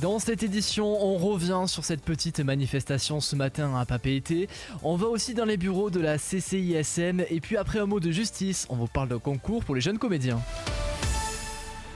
Dans cette édition, on revient sur cette petite manifestation ce matin à Papeete. On va aussi dans les bureaux de la CCISM et puis après un mot de justice, on vous parle d'un concours pour les jeunes comédiens.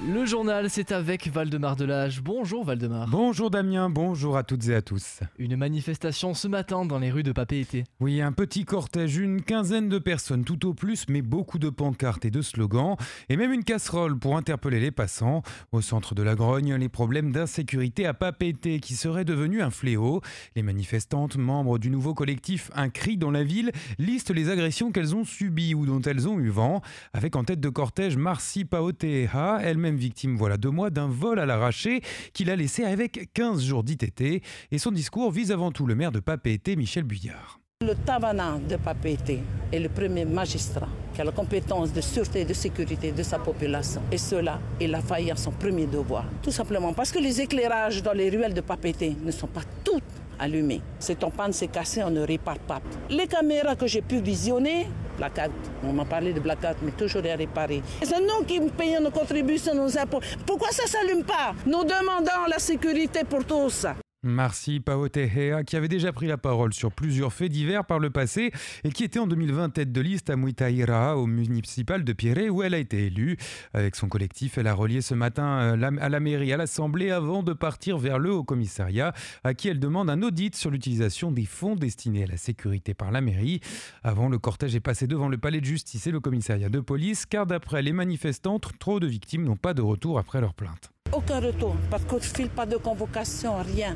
Le journal, c'est avec Valdemar Delage. Bonjour Valdemar. Bonjour Damien, bonjour à toutes et à tous. Une manifestation ce matin dans les rues de Papeete. Oui, un petit cortège, une quinzaine de personnes tout au plus, mais beaucoup de pancartes et de slogans, et même une casserole pour interpeller les passants. Au centre de la grogne, les problèmes d'insécurité à Papeete qui seraient devenus un fléau. Les manifestantes, membres du nouveau collectif Un cri dans la ville, listent les agressions qu'elles ont subies ou dont elles ont eu vent, avec en tête de cortège Marci Paoteha, elle-même victime voilà deux mois d'un vol à l'arraché qu'il a laissé avec 15 jours d'ITT. Et son discours vise avant tout le maire de Papeete, Michel Buyard. Le Tavana de Papeete est le premier magistrat qui a la compétence de sûreté et de sécurité de sa population. Et cela, il a failli à son premier devoir. Tout simplement parce que les éclairages dans les ruelles de Papeete ne sont pas toutes allumés. Si ton panne s'est cassé, on ne répare pas. Les caméras que j'ai pu visionner, blackout, on m'a parlé de blackout, mais toujours à réparer. C'est nous qui payons nos contributions, nos impôts. Pourquoi ça ne s'allume pas? Nous demandons la sécurité pour tous. Marci Paotehea, qui avait déjà pris la parole sur plusieurs faits divers par le passé et qui était en 2020 tête de liste à Muitaira, au municipal de Pierre, où elle a été élue. Avec son collectif, elle a relié ce matin euh, à la mairie, à l'Assemblée, avant de partir vers le Haut-Commissariat, à qui elle demande un audit sur l'utilisation des fonds destinés à la sécurité par la mairie. Avant, le cortège est passé devant le palais de justice et le commissariat de police, car d'après les manifestantes, trop de victimes n'ont pas de retour après leur plainte aucun retour, pas de coup de fil, pas de convocation, rien.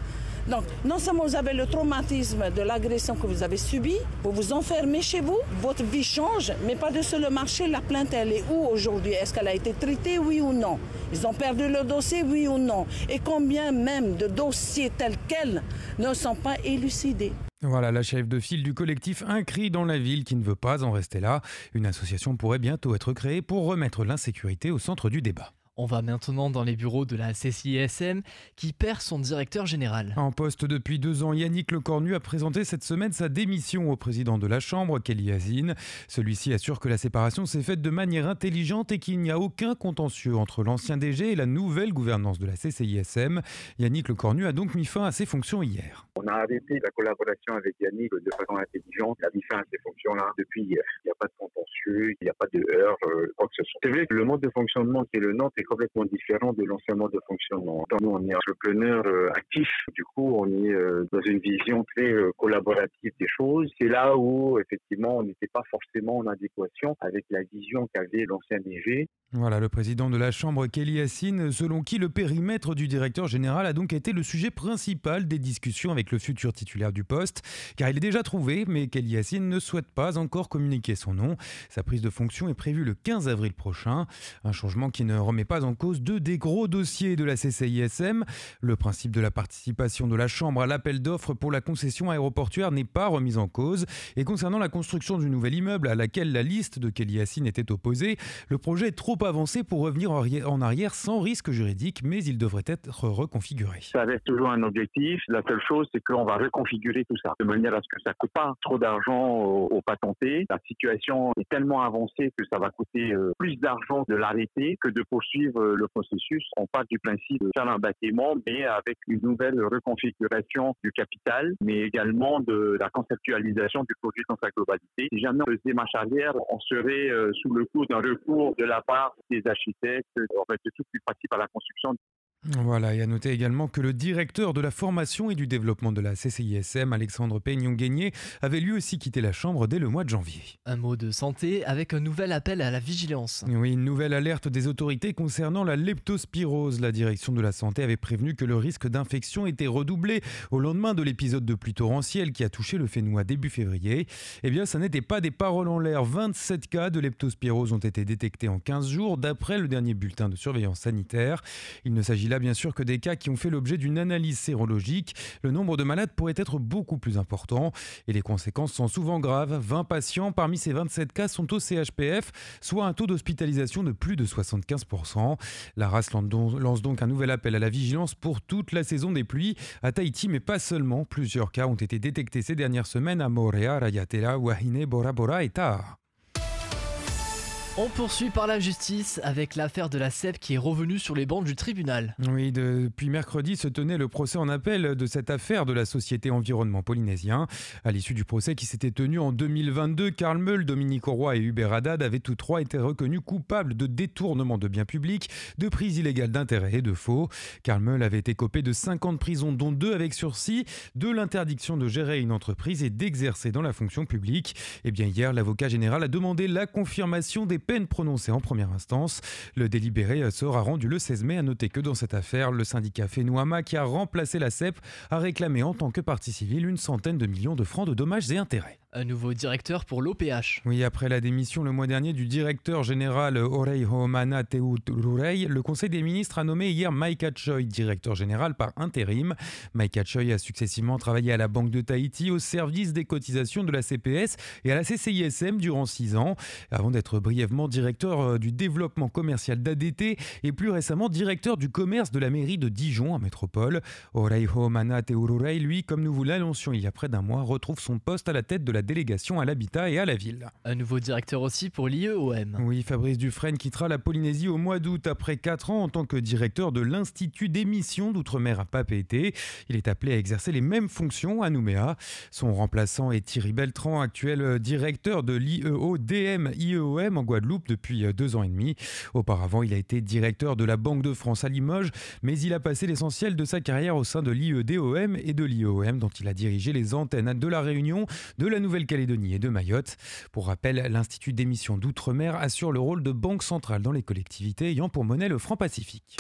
Donc, non seulement vous avez le traumatisme de l'agression que vous avez subie, vous vous enfermez chez vous, votre vie change, mais pas de sur le marché, la plainte, elle est où aujourd'hui? Est-ce qu'elle a été traitée, oui ou non? Ils ont perdu le dossier, oui ou non? Et combien même de dossiers tels quels ne sont pas élucidés? Voilà la chef de file du collectif Un cri dans la ville qui ne veut pas en rester là. Une association pourrait bientôt être créée pour remettre l'insécurité au centre du débat. On va maintenant dans les bureaux de la CCISM qui perd son directeur général. En poste depuis deux ans, Yannick Lecornu a présenté cette semaine sa démission au président de la Chambre, Kelly Hazine. Celui-ci assure que la séparation s'est faite de manière intelligente et qu'il n'y a aucun contentieux entre l'ancien DG et la nouvelle gouvernance de la CCISM. Yannick Lecornu a donc mis fin à ses fonctions hier. On a arrêté la collaboration avec Yannick de façon intelligente. Il a mis fin à ses fonctions-là depuis hier. Il n'y a pas de il n'y a pas de heurts, euh, quoi que ce soit. Le mode de fonctionnement qui est le nôtre est complètement différent de l'ancien mode de fonctionnement. Nous, on est entrepreneur euh, actif. Du coup, on est euh, dans une vision très collaborative des choses. C'est là où, effectivement, on n'était pas forcément en adéquation avec la vision qu'avait l'ancien DG. Voilà le président de la Chambre, Kelly selon qui le périmètre du directeur général a donc été le sujet principal des discussions avec le futur titulaire du poste, car il est déjà trouvé, mais Kelly ne souhaite pas encore communiquer son nom. Sa prise de fonction est prévue le 15 avril prochain, un changement qui ne remet pas en cause deux des gros dossiers de la CCISM. Le principe de la participation de la Chambre à l'appel d'offres pour la concession aéroportuaire n'est pas remis en cause. Et concernant la construction du nouvel immeuble à laquelle la liste de Kelly Hassine était opposée, le projet est trop avancé pour revenir en arrière sans risque juridique, mais il devrait être reconfiguré. Ça reste toujours un objectif. La seule chose, c'est qu'on va reconfigurer tout ça de manière à ce que ça coûte pas trop d'argent aux, patentés. La situation est tellement avancée que ça va coûter euh, plus d'argent de l'arrêter que de poursuivre euh, le processus. On part du principe de faire un bâtiment, mais avec une nouvelle reconfiguration du capital, mais également de la conceptualisation du projet dans sa globalité. Si jamais on faisait marche arrière, on serait euh, sous le coup d'un recours de la part des architectes, en fait, de tout qui participe à la construction voilà, et à noter également que le directeur de la formation et du développement de la CCISM, Alexandre Peignon-Guénier, avait lui aussi quitté la Chambre dès le mois de janvier. Un mot de santé avec un nouvel appel à la vigilance. Oui, une nouvelle alerte des autorités concernant la leptospirose. La direction de la santé avait prévenu que le risque d'infection était redoublé au lendemain de l'épisode de pluie torrentielle qui a touché le Fénois début février. Eh bien, ça n'était pas des paroles en l'air. 27 cas de leptospirose ont été détectés en 15 jours d'après le dernier bulletin de surveillance sanitaire. Il ne s'agit là bien sûr que des cas qui ont fait l'objet d'une analyse sérologique. Le nombre de malades pourrait être beaucoup plus important et les conséquences sont souvent graves. 20 patients parmi ces 27 cas sont au CHPF, soit un taux d'hospitalisation de plus de 75%. La race lance donc un nouvel appel à la vigilance pour toute la saison des pluies à Tahiti, mais pas seulement. Plusieurs cas ont été détectés ces dernières semaines à Morea, Rayatela, Wahine, Bora Bora et Taha. On poursuit par la justice avec l'affaire de la CEP qui est revenue sur les bancs du tribunal. Oui, depuis mercredi se tenait le procès en appel de cette affaire de la société Environnement Polynésien. À l'issue du procès qui s'était tenu en 2022, Karl Meul, Dominique Roy et Hubert Haddad avaient tous trois été reconnus coupables de détournement de biens publics, de prise illégale d'intérêt et de faux. Karl Meul avait été copé de 5 ans de prison, dont 2 avec sursis, de l'interdiction de gérer une entreprise et d'exercer dans la fonction publique. Eh bien hier, l'avocat général a demandé la confirmation des peine prononcée en première instance. Le délibéré sera rendu le 16 mai. À noter que dans cette affaire, le syndicat Fenouama, qui a remplacé la CEP, a réclamé en tant que partie civile une centaine de millions de francs de dommages et intérêts. Un nouveau directeur pour l'OPH. Oui, après la démission le mois dernier du directeur général Orei Homana Rurei, le Conseil des ministres a nommé hier Maika Choi directeur général par intérim. Maika Choi a successivement travaillé à la Banque de Tahiti, au service des cotisations de la CPS et à la CCISM durant six ans, avant d'être brièvement directeur euh, du développement commercial d'ADT et plus récemment directeur du commerce de la mairie de Dijon en métropole. Orei Homana Rurei, lui, comme nous vous l'annoncions il y a près d'un mois, retrouve son poste à la tête de la la délégation à l'habitat et à la ville. Un nouveau directeur aussi pour l'IEOM. Oui, Fabrice Dufresne quittera la Polynésie au mois d'août après 4 ans en tant que directeur de l'Institut d'émission d'outre-mer à Papeete. Il est appelé à exercer les mêmes fonctions à Nouméa. Son remplaçant est Thierry Beltran, actuel directeur de l'IEO-DM IEOM en Guadeloupe depuis deux ans et demi. Auparavant, il a été directeur de la Banque de France à Limoges, mais il a passé l'essentiel de sa carrière au sein de l'IEDOM et de l'IEOM dont il a dirigé les antennes de la Réunion, de la Nouvelle-Calédonie et de Mayotte. Pour rappel, l'Institut d'émission d'outre-mer assure le rôle de banque centrale dans les collectivités ayant pour monnaie le franc Pacifique.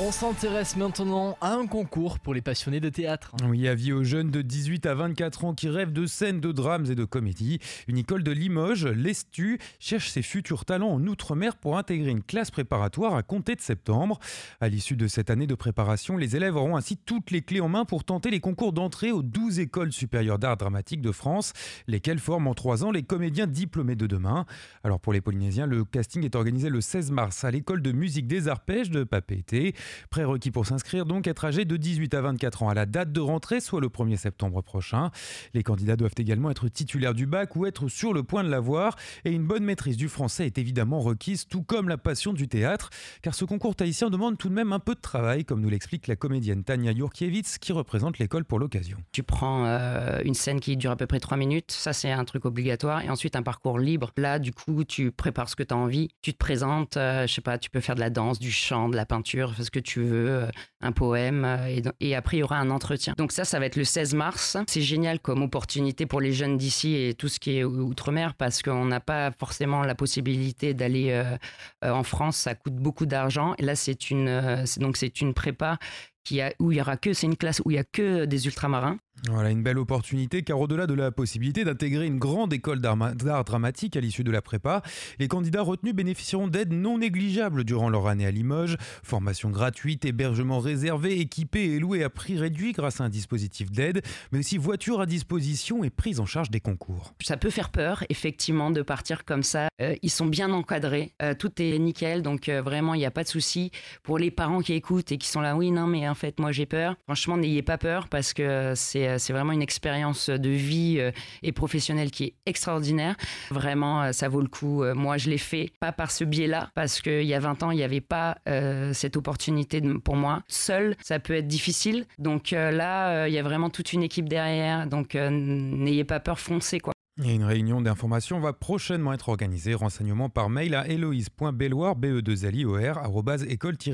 On s'intéresse maintenant à un concours pour les passionnés de théâtre. Oui, avis aux jeunes de 18 à 24 ans qui rêvent de scènes, de drames et de comédies. Une école de Limoges, l'Estu, cherche ses futurs talents en Outre-mer pour intégrer une classe préparatoire à compter de septembre. À l'issue de cette année de préparation, les élèves auront ainsi toutes les clés en main pour tenter les concours d'entrée aux 12 écoles supérieures d'art dramatique de France, lesquelles forment en 3 ans les comédiens diplômés de demain. Alors pour les Polynésiens, le casting est organisé le 16 mars à l'école de musique des arpèges de Papeete. Prérequis pour s'inscrire donc être âgé de 18 à 24 ans à la date de rentrée, soit le 1er septembre prochain. Les candidats doivent également être titulaires du bac ou être sur le point de l'avoir. Et une bonne maîtrise du français est évidemment requise, tout comme la passion du théâtre, car ce concours tahitien demande tout de même un peu de travail, comme nous l'explique la comédienne Tania Jurkiewicz, qui représente l'école pour l'occasion. Tu prends euh, une scène qui dure à peu près 3 minutes, ça c'est un truc obligatoire, et ensuite un parcours libre. Là, du coup, tu prépares ce que tu as envie, tu te présentes, euh, je sais pas, tu peux faire de la danse, du chant, de la peinture, que tu veux, euh, un poème, euh, et, après il y aura un entretien. Donc ça, ça va être le 16 mars. C'est génial comme opportunité pour les jeunes d'ici et tout ce qui est outre-mer, parce qu'on n'a pas forcément la possibilité d'aller euh, en France, ça coûte beaucoup d'argent. Et là, c'est une, donc c'est une prépa qui a, où il y aura que, c'est une classe où il y a que des ultramarins. Voilà une belle opportunité car au-delà de la possibilité d'intégrer une grande école d'art dramatique à l'issue de la prépa, les candidats retenus bénéficieront d'aides non négligeables durant leur année à Limoges, formation gratuite, hébergement réservé, équipé et loué à prix réduit grâce à un dispositif d'aide, mais aussi voiture à disposition et prise en charge des concours. Ça peut faire peur effectivement de partir comme ça. Euh, ils sont bien encadrés, euh, tout est nickel, donc euh, vraiment il n'y a pas de souci. Pour les parents qui écoutent et qui sont là, oui non mais en fait moi j'ai peur, franchement n'ayez pas peur parce que c'est euh, c'est vraiment une expérience de vie euh, et professionnelle qui est extraordinaire. Vraiment, euh, ça vaut le coup. Moi, je l'ai fait, pas par ce biais-là, parce qu'il y a 20 ans, il n'y avait pas cette opportunité pour moi. Seul, ça peut être difficile. Donc là, il y a vraiment toute une équipe derrière. Donc n'ayez pas peur, foncez quoi. Et une réunion d'information va prochainement être organisée. Renseignement par mail à héloïse.belloir, be 2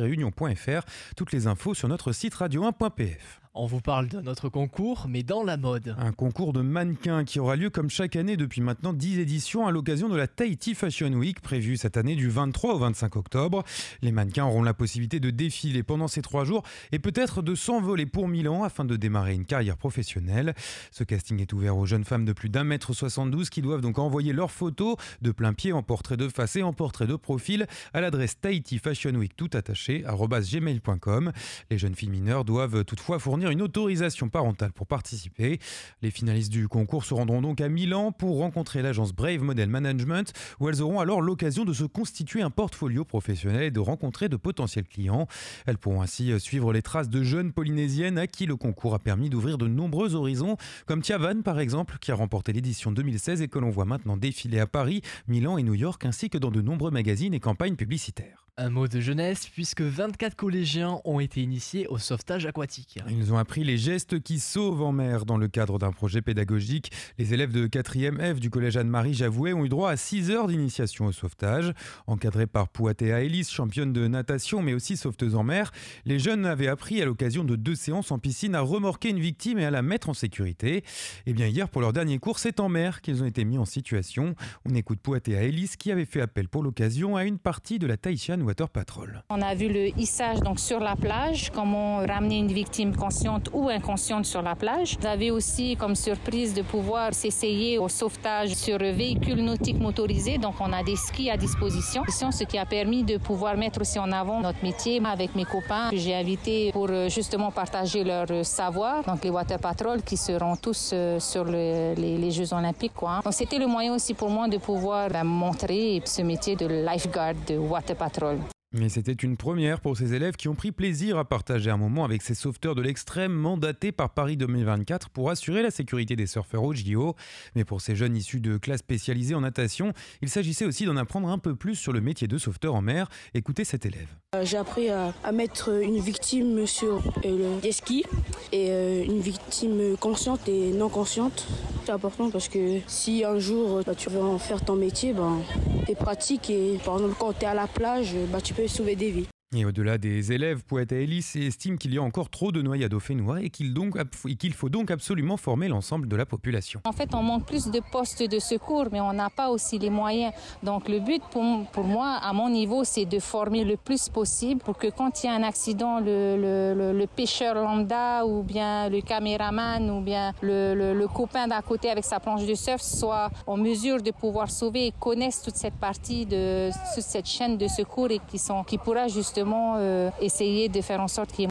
unionfr Toutes les infos sur notre site radio1.pf. On vous parle de notre concours, mais dans la mode. Un concours de mannequins qui aura lieu comme chaque année depuis maintenant 10 éditions à l'occasion de la Tahiti Fashion Week prévue cette année du 23 au 25 octobre. Les mannequins auront la possibilité de défiler pendant ces trois jours et peut-être de s'envoler pour Milan afin de démarrer une carrière professionnelle. Ce casting est ouvert aux jeunes femmes de plus d'un mètre 72 qui doivent donc envoyer leurs photos de plein pied en portrait de face et en portrait de profil à l'adresse Tahiti Fashion Week tout attaché gmail.com. Les jeunes filles mineures doivent toutefois fournir une autorisation parentale pour participer. Les finalistes du concours se rendront donc à Milan pour rencontrer l'agence Brave Model Management où elles auront alors l'occasion de se constituer un portfolio professionnel et de rencontrer de potentiels clients. Elles pourront ainsi suivre les traces de jeunes polynésiennes à qui le concours a permis d'ouvrir de nombreux horizons, comme Tiavan par exemple, qui a remporté l'édition 2016 et que l'on voit maintenant défiler à Paris, Milan et New York, ainsi que dans de nombreux magazines et campagnes publicitaires. Un mot de jeunesse, puisque 24 collégiens ont été initiés au sauvetage aquatique. Ils ont appris les gestes qui sauvent en mer dans le cadre d'un projet pédagogique. Les élèves de 4e F du collège Anne-Marie Javoué ont eu droit à 6 heures d'initiation au sauvetage. Encadrés par Pouatea Ellis, championne de natation mais aussi sauveteuse en mer, les jeunes avaient appris à l'occasion de deux séances en piscine à remorquer une victime et à la mettre en sécurité. Et eh bien hier, pour leur dernier cours, c'est en mer qu'ils ont été mis en situation. On écoute Pouatea Ellis qui avait fait appel pour l'occasion à une partie de la Tahitian Patrol. On a vu le hissage donc sur la plage, comment ramener une victime consciente ou inconsciente sur la plage. Avez aussi comme surprise de pouvoir s'essayer au sauvetage sur véhicules nautiques motorisés. Donc on a des skis à disposition, ce qui a permis de pouvoir mettre aussi en avant notre métier avec mes copains que j'ai invités pour euh, justement partager leur savoir. Donc les Water Patrol qui seront tous euh, sur les, Jeux Olympiques. Donc c'était le moyen aussi pour moi de pouvoir ben, montrer ce métier de lifeguard de Water Patrol. Mais c'était une première pour ces élèves qui ont pris plaisir à partager un moment avec ces sauveteurs de l'extrême mandatés par Paris 2024 pour assurer la sécurité des surfeurs au JO. Mais pour ces jeunes issus de classes spécialisées en natation, il s'agissait aussi d'en apprendre un peu plus sur le métier de sauveteur en mer. Écoutez cet élève. Euh, j'ai appris à, mettre une victime sur euh, ski et euh, une victime consciente et non consciente. C'est important parce que si un jour bah, tu veux en faire ton métier, ben, es pratique et par exemple quand tu à la plage, bah, tu peux sauver des vies. Et au-delà des élèves, Poète Ellis estime qu'il y a encore trop de noyades au Fénois et qu'il faut donc absolument former l'ensemble de la population. En fait, on manque plus de postes de secours, mais on n'a pas aussi les moyens. Donc le but pour, moi, à mon niveau, c'est de former le plus possible pour que quand il y a un accident, le, pêcheur lambda ou bien le caméraman ou bien le, copain d'à côté avec sa planche de surf soit en mesure de pouvoir sauver et connaisse toute cette partie de toute cette chaîne de secours et qui pourra justement euh, essayer de faire en sorte qu'il y ait